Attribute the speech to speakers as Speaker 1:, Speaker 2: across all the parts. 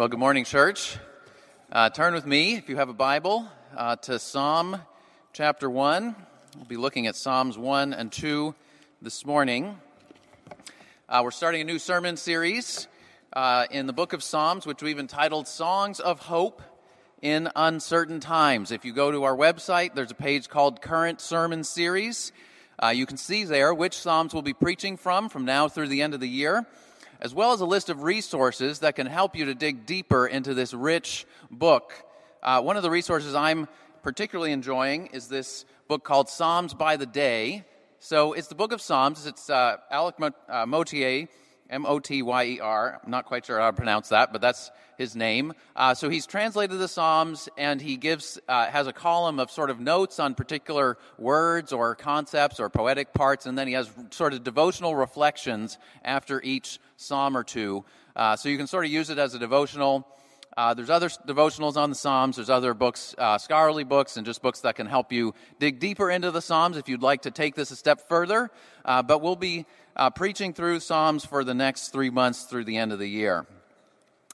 Speaker 1: Well, good morning, church. Uh, turn with me, if you have a Bible, uh, to Psalm chapter 1. We'll be looking at Psalms 1 and 2 this morning. Uh, we're starting a new sermon series uh, in the book of Psalms, which we've entitled Songs of Hope in Uncertain Times. If you go to our website, there's a page called Current Sermon Series. Uh, you can see there which Psalms we'll be preaching from from now through the end of the year as well as a list of resources that can help you to dig deeper into this rich book. Uh, one of the resources I'm particularly enjoying is this book called Psalms by the Day. So it's the book of Psalms. It's uh, Alec uh, Motyer M O T Y E R. I'm not quite sure how to pronounce that, but that's his name. Uh, so he's translated the Psalms and he gives, uh, has a column of sort of notes on particular words or concepts or poetic parts, and then he has sort of devotional reflections after each psalm or two. Uh, so you can sort of use it as a devotional. Uh, there's other devotionals on the Psalms. There's other books, uh, scholarly books, and just books that can help you dig deeper into the Psalms if you'd like to take this a step further. Uh, but we'll be preaching through Psalms for the next three months through the end of the year.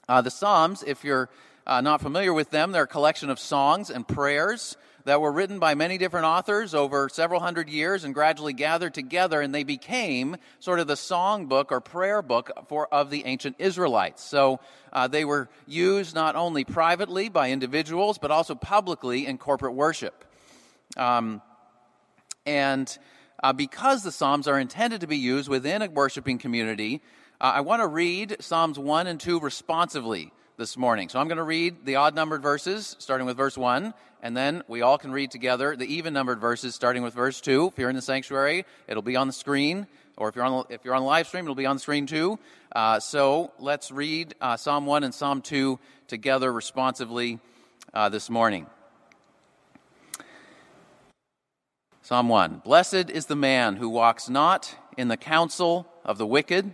Speaker 1: Uh, the Psalms, if you're uh, not familiar with them, they're a collection of songs and prayers that were written by many different authors over several hundred years and gradually gathered together, and they became sort of the song book or prayer book for, of the ancient Israelites. So uh, they were used not only privately by individuals, but also publicly in corporate worship. Um, and uh, because the Psalms are intended to be used within a worshiping community, uh, I want to read Psalms 1 and 2 responsively this morning. So I'm going to read the odd numbered verses, starting with verse 1, and then we all can read together the even numbered verses, starting with verse 2. If you're in the sanctuary, it'll be on the screen, or if you're on if you're on live stream, it'll be on the screen too. Uh, so let's read uh, Psalm 1 and Psalm 2 together responsively uh, this morning. Psalm 1 Blessed is the man who walks not in the counsel of the wicked,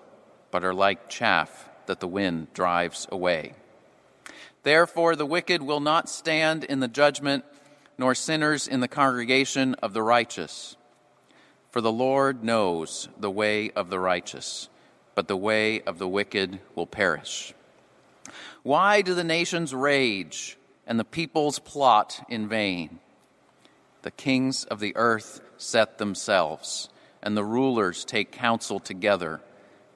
Speaker 1: but are like chaff that the wind drives away. Therefore, the wicked will not stand in the judgment, nor sinners in the congregation of the righteous. For the Lord knows the way of the righteous, but the way of the wicked will perish. Why do the nations rage and the peoples plot in vain? The kings of the earth set themselves, and the rulers take counsel together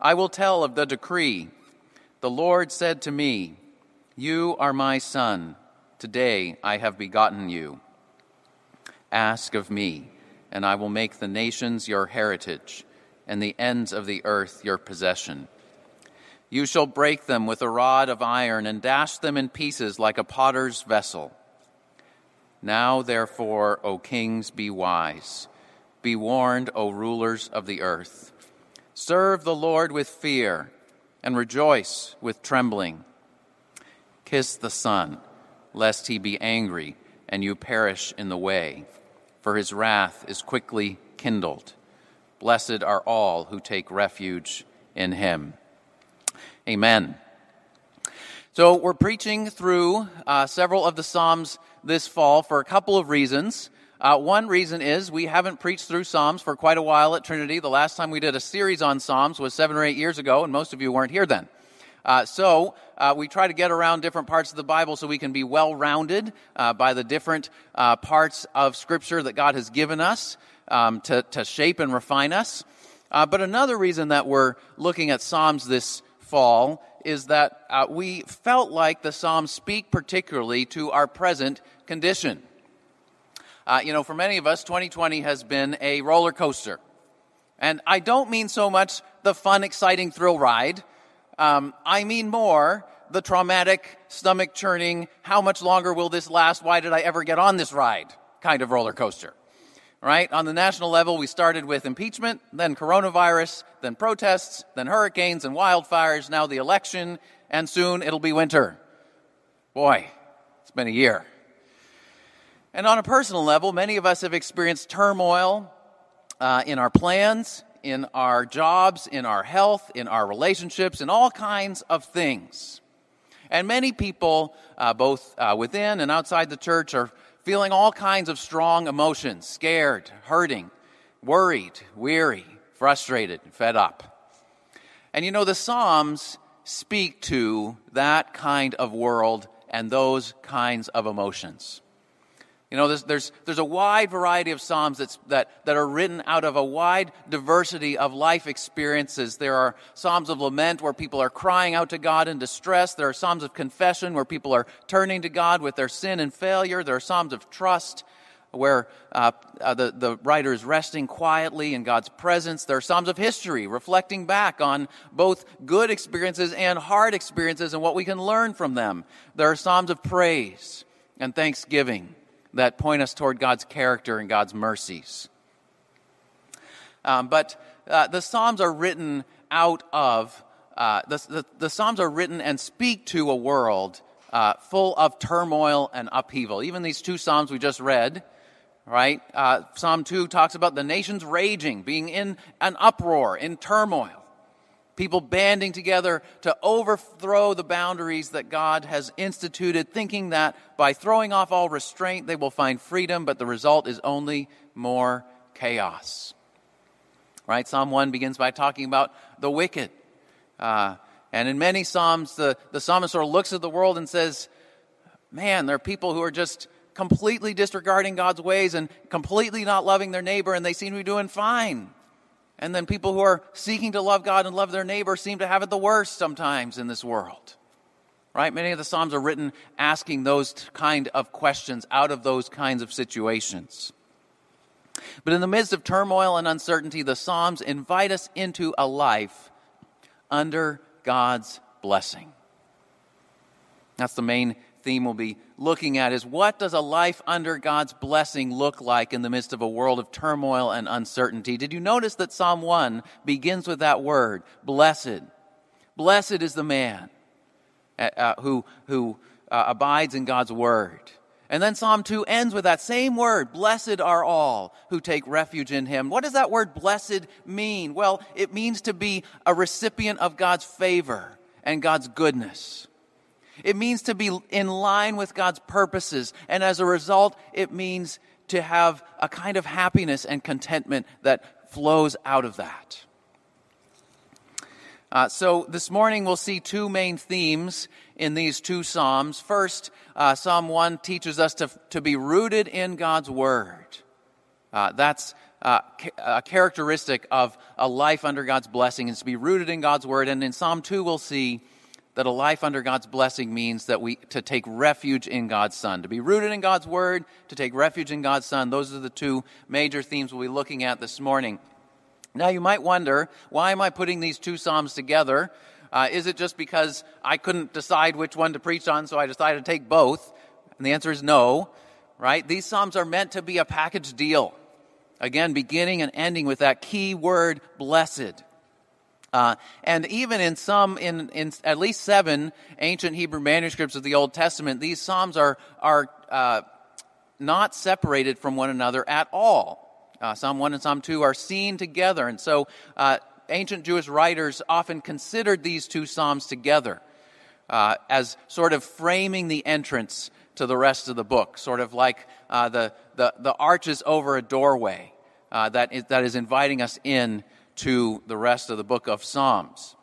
Speaker 1: I will tell of the decree. The Lord said to me, You are my son. Today I have begotten you. Ask of me, and I will make the nations your heritage, and the ends of the earth your possession. You shall break them with a rod of iron and dash them in pieces like a potter's vessel. Now, therefore, O kings, be wise. Be warned, O rulers of the earth. Serve the Lord with fear and rejoice with trembling. Kiss the Son, lest he be angry and you perish in the way, for his wrath is quickly kindled. Blessed are all who take refuge in him. Amen. So, we're preaching through uh, several of the Psalms this fall for a couple of reasons. Uh, one reason is we haven't preached through Psalms for quite a while at Trinity. The last time we did a series on Psalms was seven or eight years ago, and most of you weren't here then. Uh, so uh, we try to get around different parts of the Bible so we can be well rounded uh, by the different uh, parts of Scripture that God has given us um, to, to shape and refine us. Uh, but another reason that we're looking at Psalms this fall is that we felt like the Psalms speak particularly to our present condition. Uh, you know, for many of us, 2020 has been a roller coaster. And I don't mean so much the fun, exciting thrill ride. Um, I mean more the traumatic, stomach churning, how much longer will this last? Why did I ever get on this ride? kind of roller coaster. Right? On the national level, we started with impeachment, then coronavirus, then protests, then hurricanes and wildfires, now the election, and soon it'll be winter. Boy, it's been a year. And on a personal level, many of us have experienced turmoil uh, in our plans, in our jobs, in our health, in our relationships, in all kinds of things. And many people, uh, both uh, within and outside the church, are feeling all kinds of strong emotions scared, hurting, worried, weary, frustrated, fed up. And you know, the Psalms speak to that kind of world and those kinds of emotions. You know, there's, there's, there's a wide variety of Psalms that's, that, that are written out of a wide diversity of life experiences. There are Psalms of lament where people are crying out to God in distress. There are Psalms of confession where people are turning to God with their sin and failure. There are Psalms of trust where uh, uh, the, the writer is resting quietly in God's presence. There are Psalms of history reflecting back on both good experiences and hard experiences and what we can learn from them. There are Psalms of praise and thanksgiving that point us toward God's character and God's mercies. Um, but uh, the Psalms are written out of, uh, the, the, the, Psalms are written and speak to a world uh, full of turmoil and upheaval. Even these two Psalms we just read, right? Uh, Psalm 2 talks about the nations raging, being in an uproar, in turmoil people banding together to overthrow the boundaries that God has instituted, thinking that by throwing off all restraint they will find freedom, but the result is only more chaos. Right? Psalm 1 begins by talking about the wicked. Uh, and in many Psalms, the, the psalmist sort of looks at the world and says, Man, there are people who are just completely disregarding God's ways and completely not loving their neighbor, and they seem to be doing fine. And then people who are seeking to love God and love their neighbor seem to have it the worst sometimes in this world. Right? Many of the Psalms are written asking those kind of questions out of those kinds of situations. But in the midst of turmoil and uncertainty, the Psalms invite us into a life under God's blessing. That's the main theme we'll be looking at is what does a life under God's blessing look like in the midst of a world of turmoil and uncertainty? Did you notice that Psalm 1 begins with that word, blessed? Blessed is the man uh, uh who, who uh, abides in God's word. And then Psalm 2 ends with that same word, blessed are all who take refuge in him. What does that word blessed mean? Well, it means to be a recipient of God's favor and God's goodness. It means to be in line with God's purposes. And as a result, it means to have a kind of happiness and contentment that flows out of that. Uh, so this morning we'll see two main themes in these two Psalms. First, uh, Psalm 1 teaches us to, to be rooted in God's Word. Uh, that's uh, a characteristic of a life under God's blessing, is to be rooted in God's Word. And in Psalm 2, we'll see that a life under God's blessing means that we to take refuge in God's Son, to be rooted in God's Word, to take refuge in God's Son. Those are the two major themes we'll be looking at this morning. Now, you might wonder, why am I putting these two Psalms together? Uh, is it just because I couldn't decide which one to preach on, so I decided to take both? And the answer is no, right? These Psalms are meant to be a package deal. Again, beginning and ending with that key word, blessed. Uh, and even in some, in, in at least seven ancient Hebrew manuscripts of the Old Testament, these Psalms are, are uh, not separated from one another at all. Uh, Psalm 1 and Psalm 2 are seen together. And so uh, ancient Jewish writers often considered these two Psalms together uh, as sort of framing the entrance to the rest of the book, sort of like uh, the, the, the arches over a doorway that, is, that is inviting us in to the rest of the book of Psalms.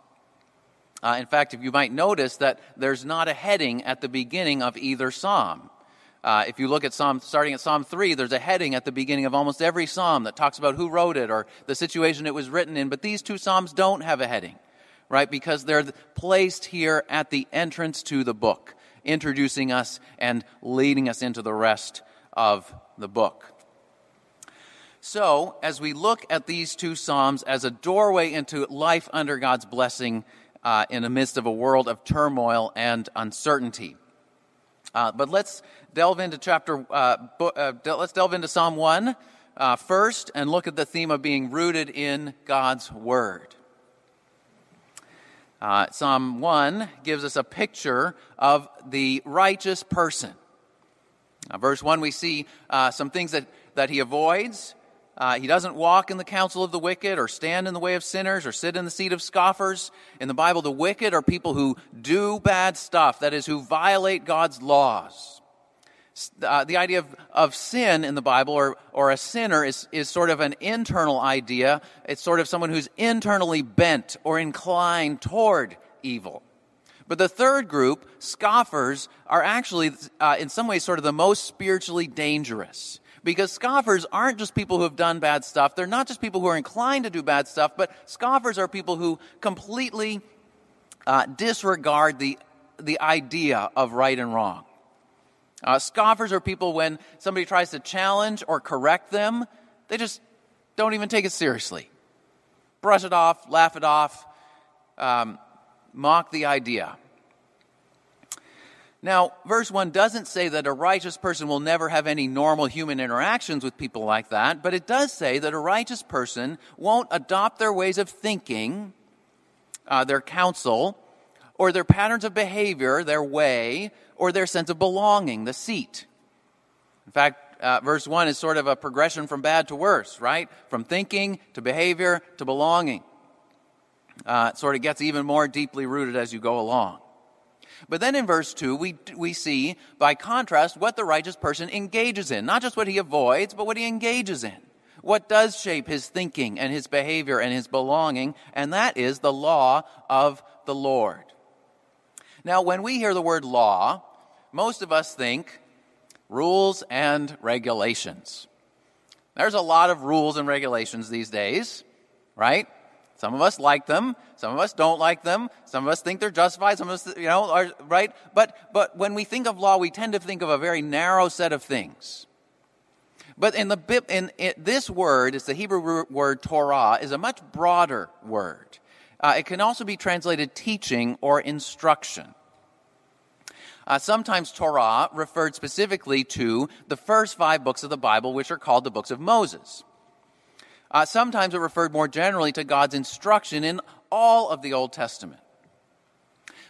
Speaker 1: Uh, in fact, if you might notice that there's not a heading at the beginning of either psalm. Uh, if you look at Psalm, starting at Psalm 3, there's a heading at the beginning of almost every psalm that talks about who wrote it or the situation it was written in, but these two psalms don't have a heading. right? Because they're placed here at the entrance to the book, introducing us and leading us into the rest of the book. So, as we look at these two Psalms as a doorway into life under God's blessing uh, in the midst of a world of turmoil and uncertainty. Uh, but let's delve into chapter, uh, uh let's delve into Psalm 1 uh, first and look at the theme of being rooted in God's Word. Uh, Psalm 1 gives us a picture of the righteous person. Verse 1, we see some things that, that he avoids. Uh, he doesn't walk in the counsel of the wicked or stand in the way of sinners or sit in the seat of scoffers. In the Bible, the wicked are people who do bad stuff, that is, who violate God's laws uh, the idea of, of sin in the Bible or, or a sinner is, is sort of an internal idea. It's sort of someone who's internally bent or inclined toward evil. But the third group, scoffers, are actually, uh, in some ways, sort of the most spiritually dangerous. Because scoffers aren't just people who have done bad stuff. They're not just people who are inclined to do bad stuff, but scoffers are people who completely uh, disregard the, the idea of right and wrong. Uh, scoffers are people when somebody tries to challenge or correct them, they just don't even take it seriously. Brush it off, laugh it off, um, mock the idea. Now, verse 1 doesn't say that a righteous person will never have any normal human interactions with people like that, but it does say that a righteous person won't adopt their ways of thinking, uh, their counsel, or their patterns of behavior, their way, or their sense of belonging, the seat. In fact, uh, verse 1 is sort of a progression from bad to worse, right? From thinking to behavior to belonging. Uh, it sort of gets even more deeply rooted as you go along. But then in verse 2, we, we see, by contrast, what the righteous person engages in. Not just what he avoids, but what he engages in. What does shape his thinking and his behavior and his belonging, and that is the law of the Lord. Now, when we hear the word law, most of us think rules and regulations. There's a lot of rules and regulations these days, right? Some of us like them, some of us don't like them, some of us think they're justified, some of us, you know, are, right? But, but when we think of law, we tend to think of a very narrow set of things. But in the in, in this word, it's the Hebrew word Torah, is a much broader word. Uh, it can also be translated teaching or instruction. Uh, sometimes Torah referred specifically to the first five books of the Bible, which are called the books of Moses. Uh, sometimes it referred more generally to God's instruction in all of the Old Testament.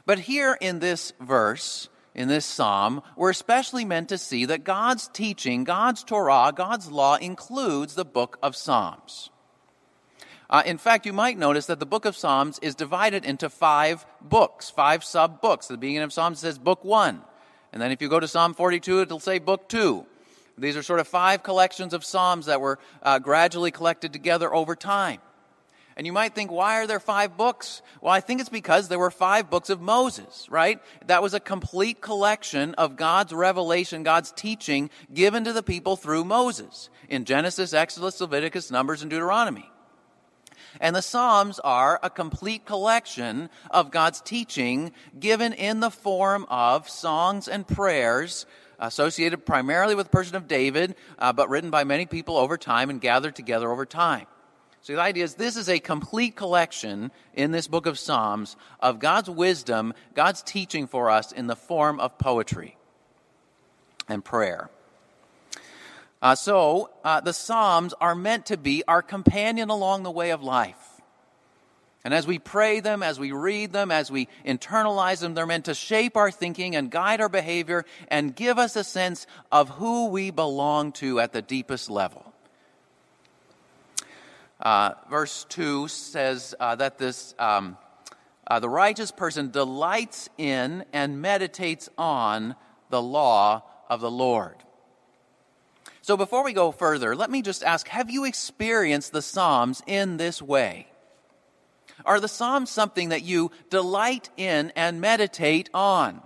Speaker 1: But here in this verse, in this psalm, we're especially meant to see that God's teaching, God's Torah, God's law includes the book of Psalms. Uh, in fact, you might notice that the book of Psalms is divided into five books, five sub books. The beginning of Psalms says book one. And then if you go to Psalm 42, it'll say book two. These are sort of five collections of Psalms that were uh, gradually collected together over time. And you might think, why are there five books? Well, I think it's because there were five books of Moses, right? That was a complete collection of God's revelation, God's teaching given to the people through Moses in Genesis, Exodus, Leviticus, Numbers, and Deuteronomy. And the Psalms are a complete collection of God's teaching given in the form of songs and prayers associated primarily with the person of David, uh, but written by many people over time and gathered together over time. So the idea is this is a complete collection in this book of Psalms of God's wisdom, God's teaching for us in the form of poetry and prayer. Uh, so, uh, the Psalms are meant to be our companion along the way of life. And as we pray them, as we read them, as we internalize them, they're meant to shape our thinking and guide our behavior and give us a sense of who we belong to at the deepest level. Uh, verse 2 says uh, that this, um, uh, the righteous person delights in and meditates on the law of the Lord. So before we go further, let me just ask have you experienced the Psalms in this way? Are the Psalms something that you delight in and meditate on?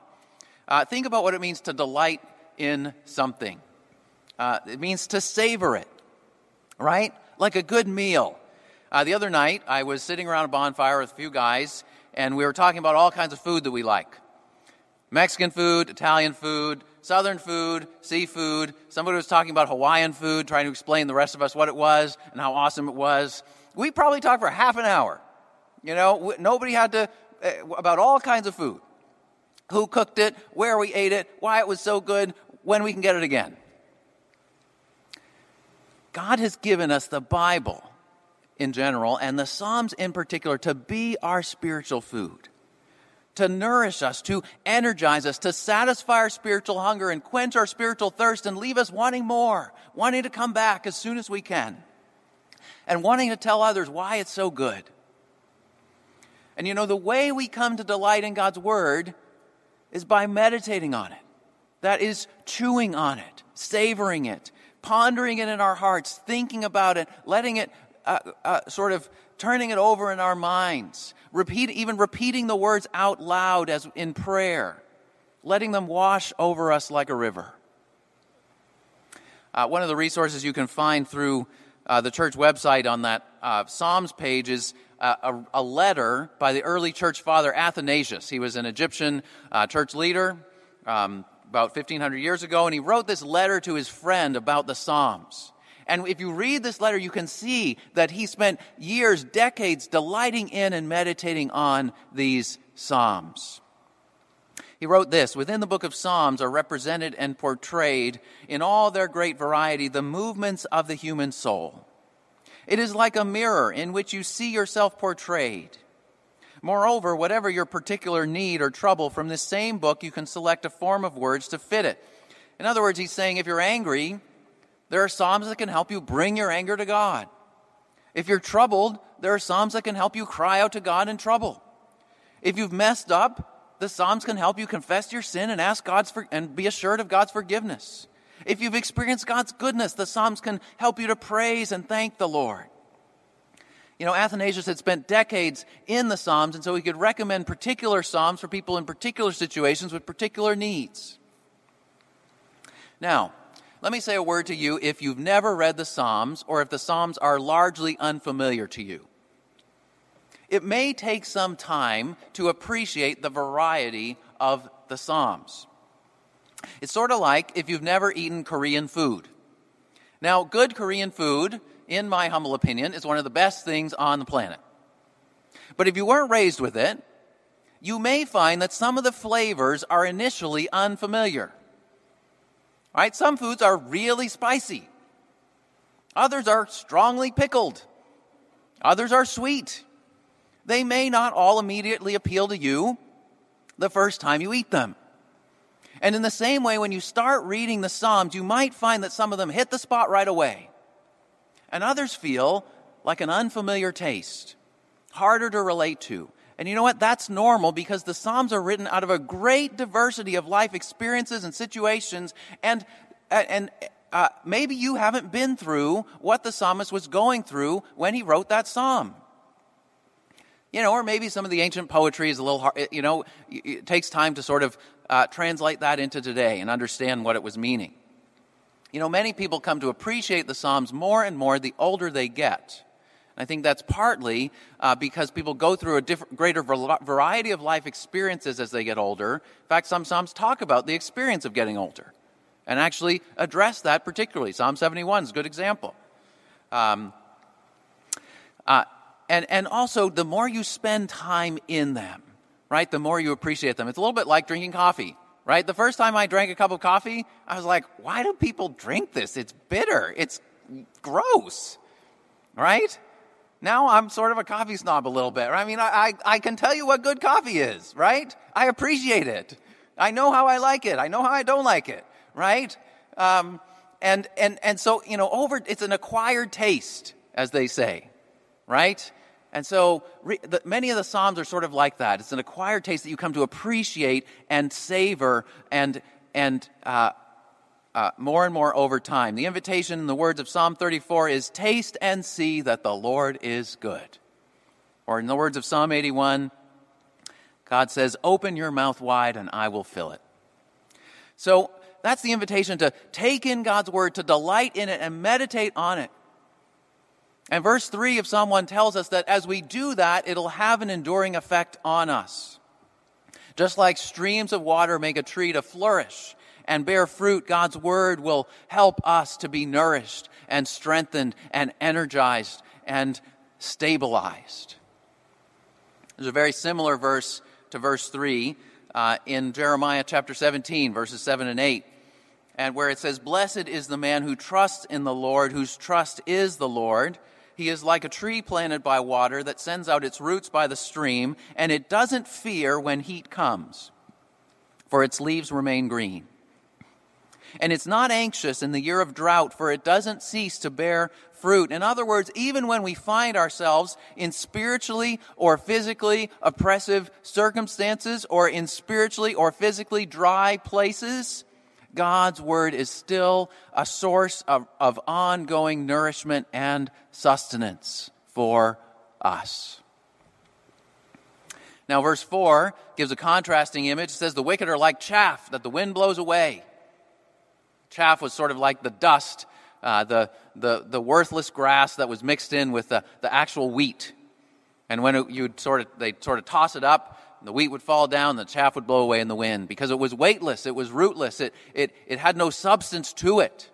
Speaker 1: Uh, think about what it means to delight in something. Uh, it means to savor it, right? Like a good meal. Uh, the other night, I was sitting around a bonfire with a few guys, and we were talking about all kinds of food that we like Mexican food, Italian food, Southern food, seafood. Somebody was talking about Hawaiian food, trying to explain the rest of us what it was and how awesome it was. We probably talked for half an hour. You know, nobody had to, uh, about all kinds of food. Who cooked it, where we ate it, why it was so good, when we can get it again. God has given us the Bible in general and the Psalms in particular to be our spiritual food, to nourish us, to energize us, to satisfy our spiritual hunger and quench our spiritual thirst and leave us wanting more, wanting to come back as soon as we can, and wanting to tell others why it's so good. And you know, the way we come to delight in God's Word is by meditating on it. That is chewing on it, savoring it, pondering it in our hearts, thinking about it, letting it uh, uh, sort of turning it over in our minds, repeat, even repeating the words out loud as in prayer, letting them wash over us like a river. Uh, one of the resources you can find through uh, the church website on that uh, Psalms page is a, a, letter by the early church father Athanasius. He was an Egyptian church leader. Um, about 1500 years ago, and he wrote this letter to his friend about the Psalms. And if you read this letter, you can see that he spent years, decades delighting in and meditating on these Psalms. He wrote this Within the book of Psalms are represented and portrayed in all their great variety the movements of the human soul. It is like a mirror in which you see yourself portrayed. Moreover, whatever your particular need or trouble, from this same book you can select a form of words to fit it. In other words, he's saying if you're angry, there are Psalms that can help you bring your anger to God. If you're troubled, there are Psalms that can help you cry out to God in trouble. If you've messed up, the Psalms can help you confess your sin and ask God's for, and be assured of God's forgiveness. If you've experienced God's goodness, the Psalms can help you to praise and thank the Lord. You know, Athanasius had spent decades in the Psalms, and so he could recommend particular Psalms for people in particular situations with particular needs. Now, let me say a word to you if you've never read the Psalms or if the Psalms are largely unfamiliar to you. It may take some time to appreciate the variety of the Psalms. It's sort of like if you've never eaten Korean food. Now, good Korean food in my humble opinion, is one of the best things on the planet. But if you weren't raised with it, you may find that some of the flavors are initially unfamiliar. Right? Some foods are really spicy. Others are strongly pickled. Others are sweet. They may not all immediately appeal to you the first time you eat them. And in the same way, when you start reading the Psalms, you might find that some of them hit the spot right away and others feel like an unfamiliar taste, harder to relate to. And you know what? That's normal because the Psalms are written out of a great diversity of life experiences and situations. And, and uh, maybe you haven't been through what the psalmist was going through when he wrote that psalm. You know, or maybe some of the ancient poetry is a little hard, you know, it takes time to sort of uh, translate that into today and understand what it was meaning. You know, many people come to appreciate the Psalms more and more the older they get. I think that's partly uh, because people go through a greater variety of life experiences as they get older. In fact, some Psalms talk about the experience of getting older and actually address that particularly. Psalm 71 is a good example. Um, uh, and, and also, the more you spend time in them, right, the more you appreciate them. It's a little bit like drinking coffee right? The first time I drank a cup of coffee, I was like, why do people drink this? It's bitter. It's gross, right? Now I'm sort of a coffee snob a little bit. I mean, I, I, I, can tell you what good coffee is, right? I appreciate it. I know how I like it. I know how I don't like it, right? Um, and, and, and so, you know, over, it's an acquired taste, as they say, right? And so re, the, many of the Psalms are sort of like that. It's an acquired taste that you come to appreciate and savor and, and uh, uh, more and more over time. The invitation in the words of Psalm 34 is taste and see that the Lord is good. Or in the words of Psalm 81, God says, Open your mouth wide and I will fill it. So that's the invitation to take in God's word, to delight in it, and meditate on it. And verse 3 of Psalm 1 tells us that as we do that, it'll have an enduring effect on us. Just like streams of water make a tree to flourish and bear fruit, God's word will help us to be nourished and strengthened and energized and stabilized. There's a very similar verse to verse 3 uh, in Jeremiah chapter 17, verses 7 and 8, and where it says, Blessed is the man who trusts in the Lord, whose trust is the Lord. He is like a tree planted by water that sends out its roots by the stream, and it doesn't fear when heat comes, for its leaves remain green. And it's not anxious in the year of drought, for it doesn't cease to bear fruit. In other words, even when we find ourselves in spiritually or physically oppressive circumstances, or in spiritually or physically dry places, God's word is still a source of, of ongoing nourishment and sustenance for us. Now, verse 4 gives a contrasting image. It says, The wicked are like chaff that the wind blows away. Chaff was sort of like the dust, uh, the, the, the worthless grass that was mixed in with the, the actual wheat. And when it, you'd sort of, they'd sort of toss it up, the wheat would fall down, the chaff would blow away in the wind because it was weightless, it was rootless, it, it, it had no substance to it.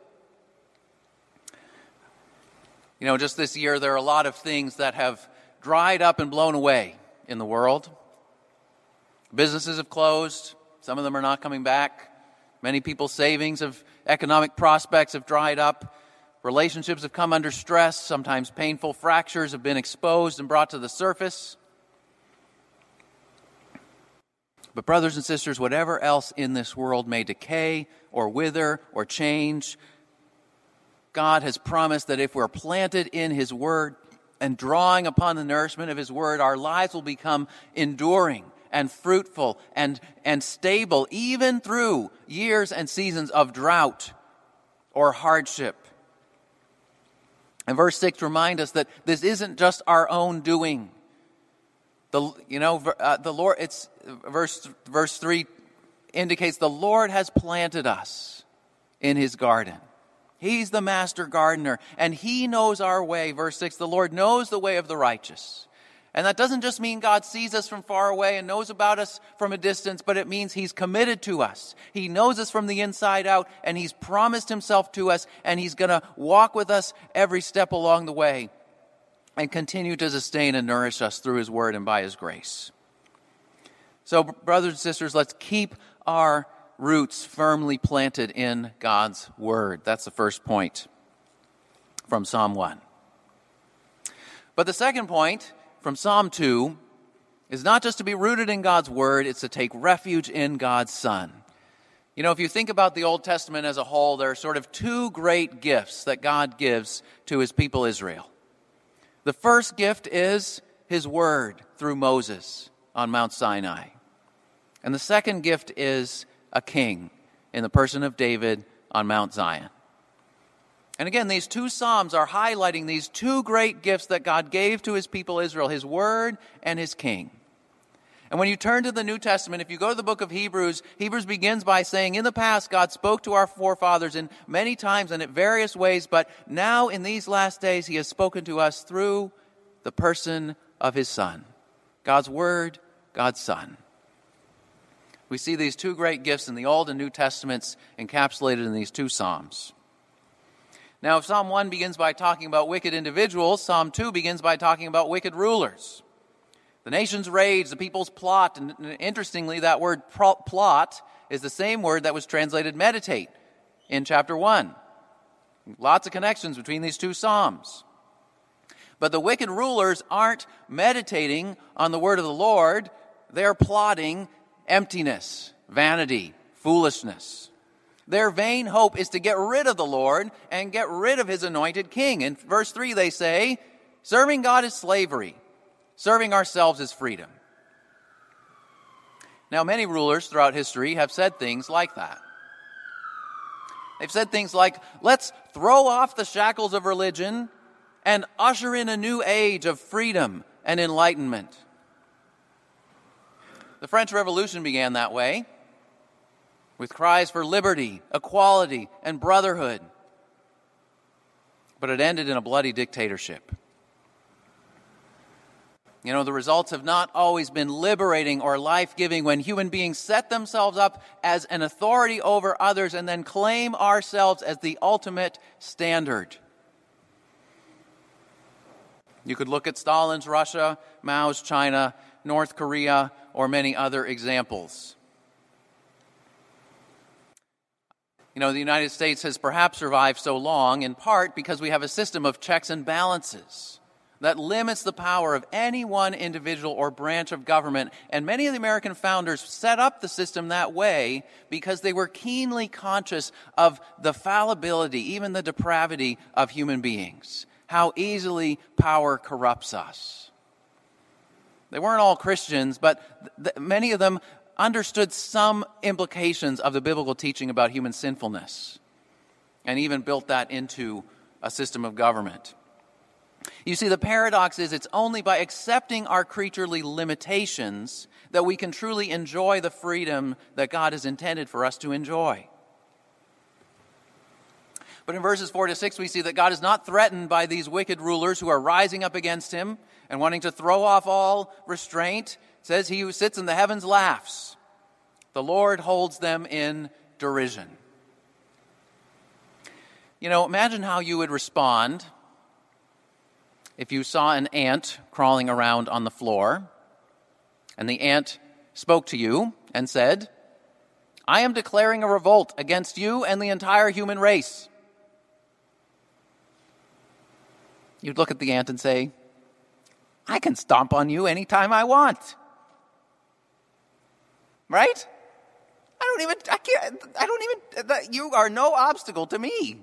Speaker 1: You know, just this year, there are a lot of things that have dried up and blown away in the world. Businesses have closed, some of them are not coming back. Many people's savings of economic prospects have dried up. Relationships have come under stress. Sometimes painful fractures have been exposed and brought to the surface. But, brothers and sisters, whatever else in this world may decay or wither or change, God has promised that if we're planted in His Word and drawing upon the nourishment of His Word, our lives will become enduring and fruitful and, and stable, even through years and seasons of drought or hardship. And verse 6 reminds us that this isn't just our own doing. The, you know, uh, the Lord, it's verse, verse 3 indicates the Lord has planted us in his garden. He's the master gardener, and he knows our way. Verse 6 the Lord knows the way of the righteous. And that doesn't just mean God sees us from far away and knows about us from a distance, but it means He's committed to us. He knows us from the inside out, and He's promised Himself to us, and He's going to walk with us every step along the way and continue to sustain and nourish us through His Word and by His grace. So, brothers and sisters, let's keep our roots firmly planted in God's Word. That's the first point from Psalm 1. But the second point from Psalm 2 is not just to be rooted in God's Word, it's to take refuge in God's Son. You know, if you think about the Old Testament as a whole, there are sort of two great gifts that God gives to his people Israel. The first gift is his word through Moses on Mount Sinai. And the second gift is a king in the person of David on Mount Zion. And again, these two Psalms are highlighting these two great gifts that God gave to his people Israel his word and his king. And when you turn to the New Testament, if you go to the book of Hebrews, Hebrews begins by saying, In the past, God spoke to our forefathers in many times and in various ways, but now in these last days, he has spoken to us through the person of his Son. God's Word, God's Son. We see these two great gifts in the Old and New Testaments encapsulated in these two Psalms. Now, if Psalm 1 begins by talking about wicked individuals, Psalm 2 begins by talking about wicked rulers. The nation's rage, the people's plot, and interestingly, that word plot is the same word that was translated meditate in chapter 1. Lots of connections between these two Psalms. But the wicked rulers aren't meditating on the word of the Lord, they're plotting emptiness, vanity, foolishness. Their vain hope is to get rid of the Lord and get rid of his anointed king. In verse 3, they say, Serving God is slavery, serving ourselves is freedom. Now, many rulers throughout history have said things like that. They've said things like, let's throw off the shackles of religion and usher in a new age of freedom and enlightenment. The French Revolution began that way, with cries for liberty, equality, and brotherhood. But it ended in a bloody dictatorship You know, the results have not always been liberating or life giving when human beings set themselves up as an authority over others and then claim ourselves as the ultimate standard. You could look at Stalin's Russia, Mao's China, North Korea, or many other examples. You know, the United States has perhaps survived so long in part because we have a system of checks and balances that limits the power of any one individual or branch of government. And many of the American founders set up the system that way because they were keenly conscious of the fallibility, even the depravity of human beings, how easily power corrupts us. They weren't all Christians, but th- many of them understood some implications of the biblical teaching about human sinfulness and even built that into a system of government. You see, the paradox is it's only by accepting our creaturely limitations that we can truly enjoy the freedom that God has intended for us to enjoy. But in verses 4 to 6, we see that God is not threatened by these wicked rulers who are rising up against him and wanting to throw off all restraint. It says, He who sits in the heavens laughs. The Lord holds them in derision. You know, imagine how you would respond if you saw an ant crawling around on the floor, and the ant spoke to you and said, I am declaring a revolt against you and the entire human race. You'd look at the ant and say, I can stomp on you anytime I want. Right? I don't even, I can't, I don't even, you are no obstacle to me.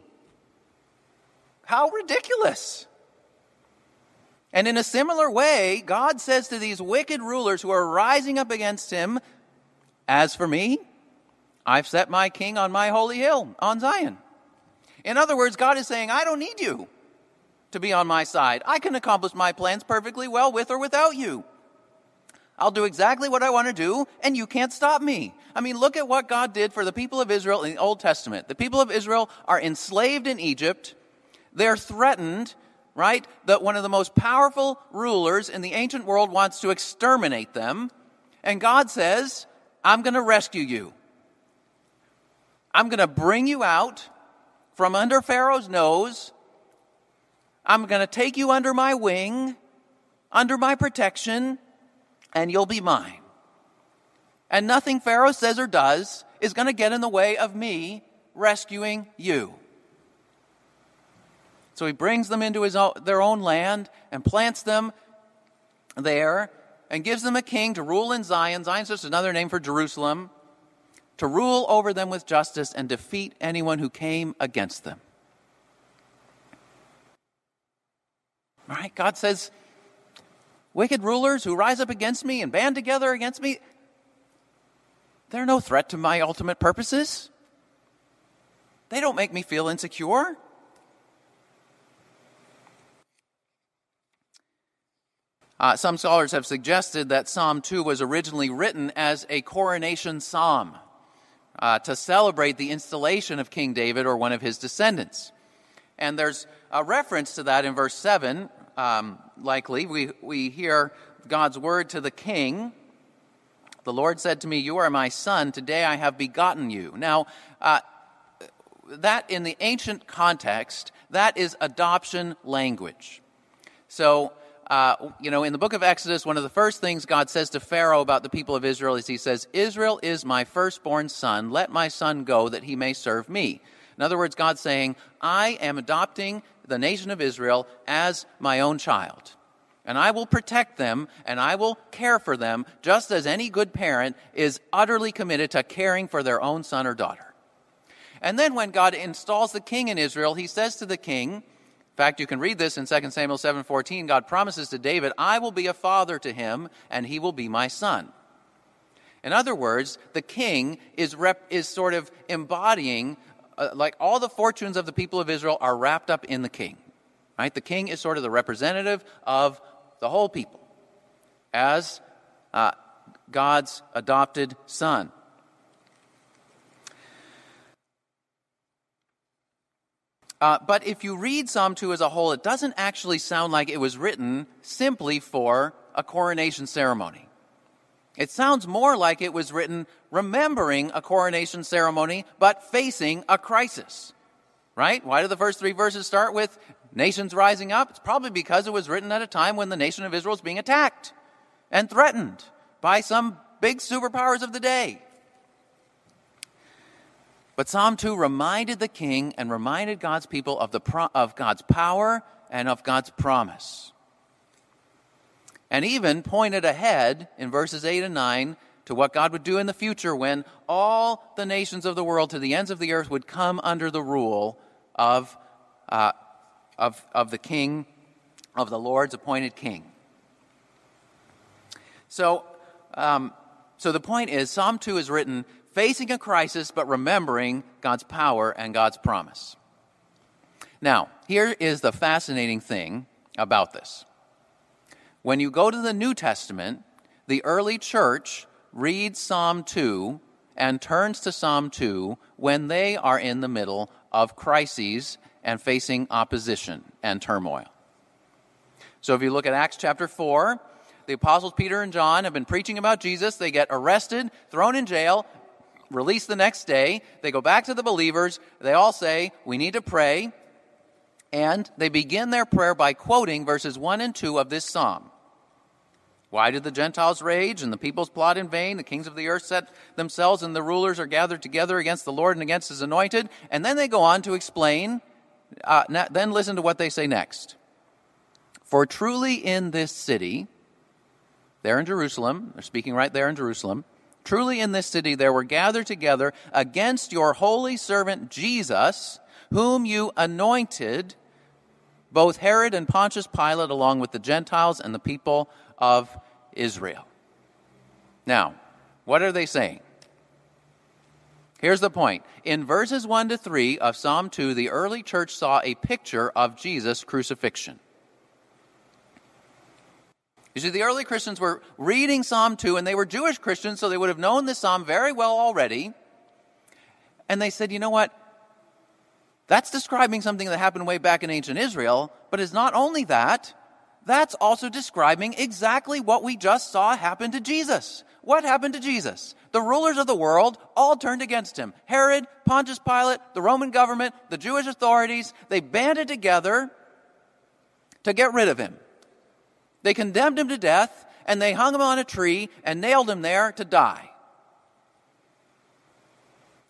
Speaker 1: How ridiculous. And in a similar way, God says to these wicked rulers who are rising up against him, As for me, I've set my king on my holy hill, on Zion. In other words, God is saying, I don't need you to be on my side. I can accomplish my plans perfectly well with or without you. I'll do exactly what I want to do, and you can't stop me. I mean, look at what God did for the people of Israel in the Old Testament. The people of Israel are enslaved in Egypt. They're threatened right? That one of the most powerful rulers in the ancient world wants to exterminate them. And God says, I'm going to rescue you. I'm going to bring you out from under Pharaoh's nose. I'm going to take you under my wing, under my protection, and you'll be mine. And nothing Pharaoh says or does is going to get in the way of me rescuing you. So he brings them into his own, their own land and plants them there and gives them a king to rule in Zion. Zion's just another name for Jerusalem. To rule over them with justice and defeat anyone who came against them. All right, God says, wicked rulers who rise up against me and band together against me, they're no threat to my ultimate purposes. They don't make me feel insecure. Uh, some scholars have suggested that Psalm 2 was originally written as a coronation psalm uh, to celebrate the installation of King David or one of his descendants. And there's a reference to that in verse 7, um, likely. We, we hear God's word to the king. The Lord said to me, You are my son, today I have begotten you. Now, uh, that in the ancient context, that is adoption language. So, uh, you know, in the book of Exodus, one of the first things God says to Pharaoh about the people of Israel is He says, Israel is my firstborn son. Let my son go that he may serve me. In other words, God's saying, I am adopting the nation of Israel as my own child. And I will protect them and I will care for them just as any good parent is utterly committed to caring for their own son or daughter. And then when God installs the king in Israel, he says to the king, in fact, you can read this in 2 Samuel 7:14. God promises to David, "I will be a father to him, and he will be my son." In other words, the king is, rep, is sort of embodying, uh, like all the fortunes of the people of Israel are wrapped up in the king. Right? The king is sort of the representative of the whole people as uh, God's adopted son. Uh, but if you read Psalm 2 as a whole, it doesn't actually sound like it was written simply for a coronation ceremony. It sounds more like it was written remembering a coronation ceremony, but facing a crisis. Right? Why do the first three verses start with nations rising up? It's probably because it was written at a time when the nation of Israel is being attacked and threatened by some big superpowers of the day. But Psalm 2 reminded the king and reminded God's people of, the pro- of God's power and of God's promise. And even pointed ahead in verses 8 and 9 to what God would do in the future when all the nations of the world to the ends of the earth would come under the rule of, uh, of, of the king, of the Lord's appointed king. So, um, so the point is, Psalm 2 is written facing a crisis, but remembering God's power and God's promise. Now, here is the fascinating thing about this. When you go to the New Testament, the early church reads Psalm 2 and turns to Psalm 2 when they are in the middle of crises and facing opposition and turmoil. So if you look at Acts chapter 4, the apostles Peter and John have been preaching about Jesus. They get arrested, thrown in jail, released the next day. They go back to the believers. They all say, We need to pray. And they begin their prayer by quoting verses 1 and 2 of this psalm. Why did the Gentiles rage and the peoples plot in vain? The kings of the earth set themselves and the rulers are gathered together against the Lord and against his anointed. And then they go on to explain. Uh, then listen to what they say next. For truly in this city, there in Jerusalem, they're speaking right there in Jerusalem, Truly in this city there were gathered together against your holy servant Jesus, whom you anointed, both Herod and Pontius Pilate, along with the Gentiles and the people of Israel. Now, what are they saying? Here's the point. In verses 1 to 3 of Psalm 2, the early church saw a picture of Jesus' crucifixion. You see, the early Christians were reading Psalm 2, and they were Jewish Christians, so they would have known this psalm very well already. And they said, you know what? That's describing something that happened way back in ancient Israel, but it's not only that, that's also describing exactly what we just saw happen to Jesus. What happened to Jesus? The rulers of the world all turned against him. Herod, Pontius Pilate, the Roman government, the Jewish authorities, they banded together to get rid of him. They condemned him to death, and they hung him on a tree and nailed him there to die.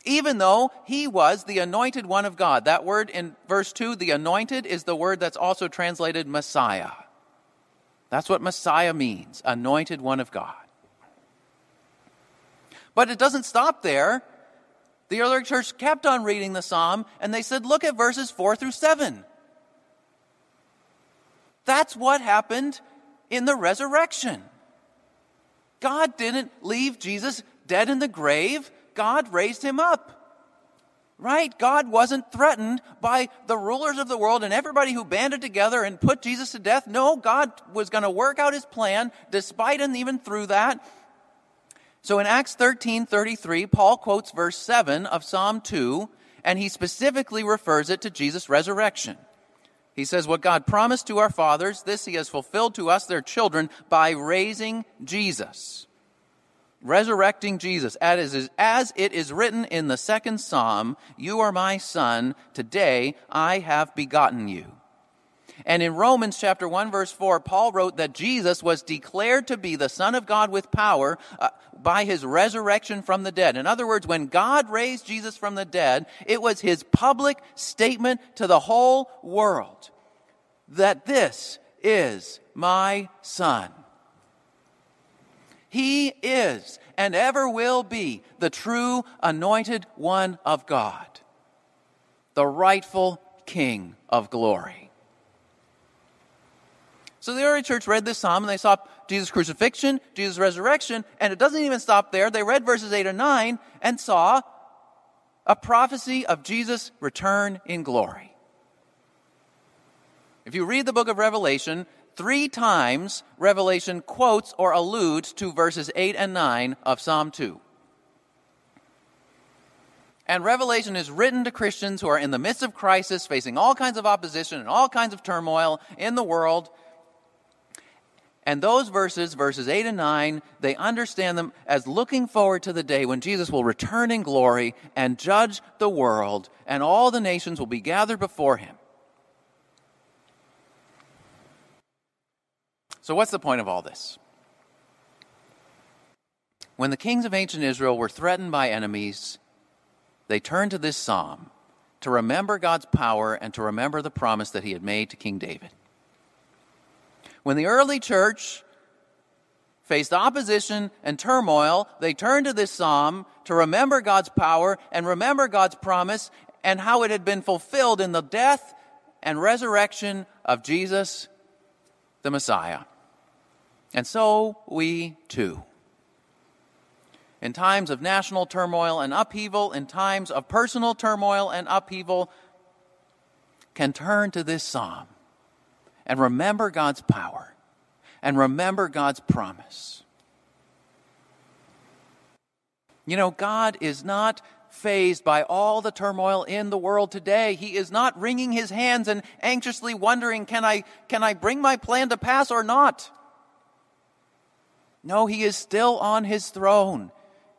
Speaker 1: Even though he was the anointed one of God. That word in verse 2, the anointed, is the word that's also translated Messiah. That's what Messiah means, anointed one of God. But it doesn't stop there. The early church kept on reading the psalm, and they said, look at verses 4 through 7. That's what happened in the resurrection. God didn't leave Jesus dead in the grave, God raised him up. Right? God wasn't threatened by the rulers of the world and everybody who banded together and put Jesus to death. No, God was going to work out his plan despite and even through that. So in Acts 13 33, Paul quotes verse 7 of Psalm 2, and he specifically refers it to Jesus' resurrection. He says, What God promised to our fathers, this he has fulfilled to us, their children, by raising Jesus. Resurrecting Jesus. As, it is written in the second psalm, You are my son, today I have begotten you. And in Romans chapter 1 verse 4, Paul wrote that Jesus was declared to be the Son of God with power uh, by his resurrection from the dead. In other words, when God raised Jesus from the dead, it was his public statement to the whole world that this is my Son. He is and ever will be the true anointed one of God, the rightful King of glory. So the early church read this psalm and they saw Jesus' crucifixion, Jesus' resurrection, and it doesn't even stop there. They read verses 8 and 9 and saw a prophecy of Jesus' return in glory. If you read the book of Revelation, three times Revelation quotes or alludes to verses 8 and 9 of Psalm 2. And Revelation is written to Christians who are in the midst of crisis, facing all kinds of opposition and all kinds of turmoil in the world. And those verses, verses 8 and 9, they understand them as looking forward to the day when Jesus will return in glory and judge the world, and all the nations will be gathered before him. So, what's the point of all this? When the kings of ancient Israel were threatened by enemies, they turned to this psalm to remember God's power and to remember the promise that he had made to King David. When the early church faced opposition and turmoil, they turned to this psalm to remember God's power and remember God's promise and how it had been fulfilled in the death and resurrection of Jesus, the Messiah. And so we too. In times of national turmoil and upheaval, in times of personal turmoil and upheaval, can turn to this psalm and remember God's power and remember God's promise. You know, God is not fazed by all the turmoil in the world today. He is not wringing his hands and anxiously wondering, can I, can I bring my plan to pass or not? No, he is still on his throne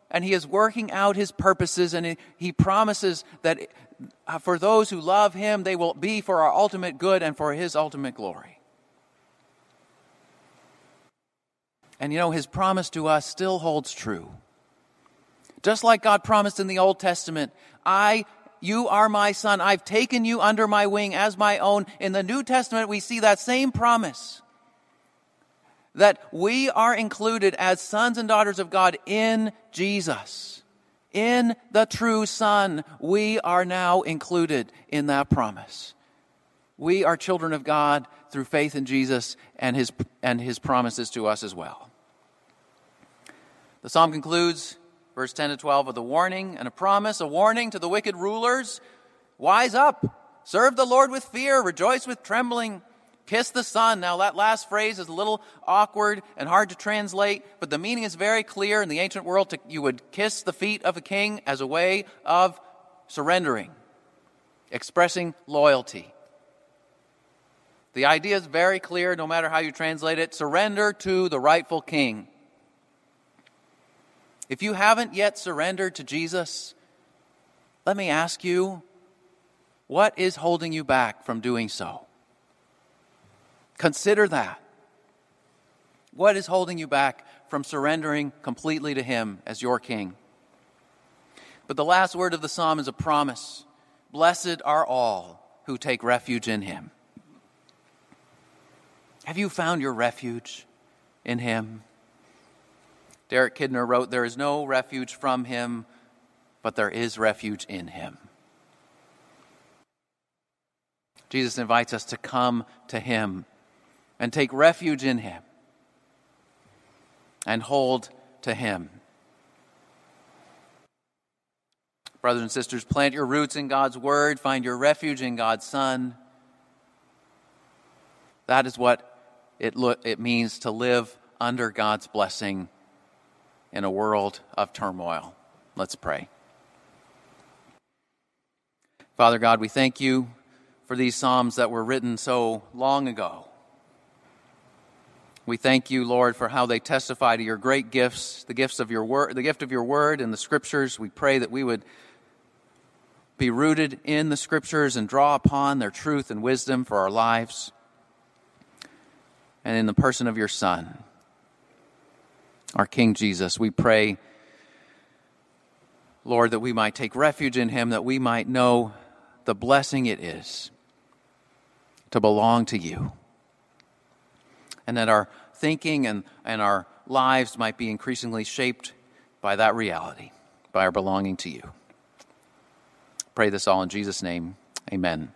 Speaker 1: and he is working out his purposes and he promises that Uh, for those who love him, they will be for our ultimate good and for his ultimate glory. And you know, his promise to us still holds true. Just like God promised in the Old Testament, I, you are my son. I've taken you under my wing as my own. In the New Testament, we see that same promise that we are included as sons and daughters of God in Jesus. In the true Son, we are now included in that promise. We are children of God through faith in Jesus and his, and his promises to us as well. The psalm concludes, verse 10 to 12, with a warning and a promise, a warning to the wicked rulers Wise up, serve the Lord with fear, rejoice with trembling. Kiss the Son. Now, that last phrase is a little awkward and hard to translate, but the meaning is very clear. In the ancient world, to, you would kiss the feet of a king as a way of surrendering, expressing loyalty. The idea is very clear, no matter how you translate it surrender to the rightful king. If you haven't yet surrendered to Jesus, let me ask you what is holding you back from doing so? Consider that. What is holding you back from surrendering completely to Him as your King? But the last word of the psalm is a promise Blessed are all who take refuge in Him. Have you found your refuge in Him? Derek Kidner wrote, There is no refuge from Him, but there is refuge in Him. Jesus invites us to come to Him and take refuge in Him and hold to Him. Brothers and sisters, plant your roots in God's Word, find your refuge in God's Son. That is what it, lo- it means to live under God's blessing in a world of turmoil. Let's pray. Father God, we thank you for these Psalms that were written so long ago. We thank you, Lord, for how they testify to your great gifts, the gifts of your word, the gift of your word and the scriptures. We pray that we would be rooted in the scriptures and draw upon their truth and wisdom for our lives. And in the person of your Son, our King Jesus, we pray, Lord, that we might take refuge in him, that we might know the blessing it is to belong to you and that our thinking and, and our lives might be increasingly shaped by that reality, by our belonging to you. Pray this all in Jesus' name. Amen.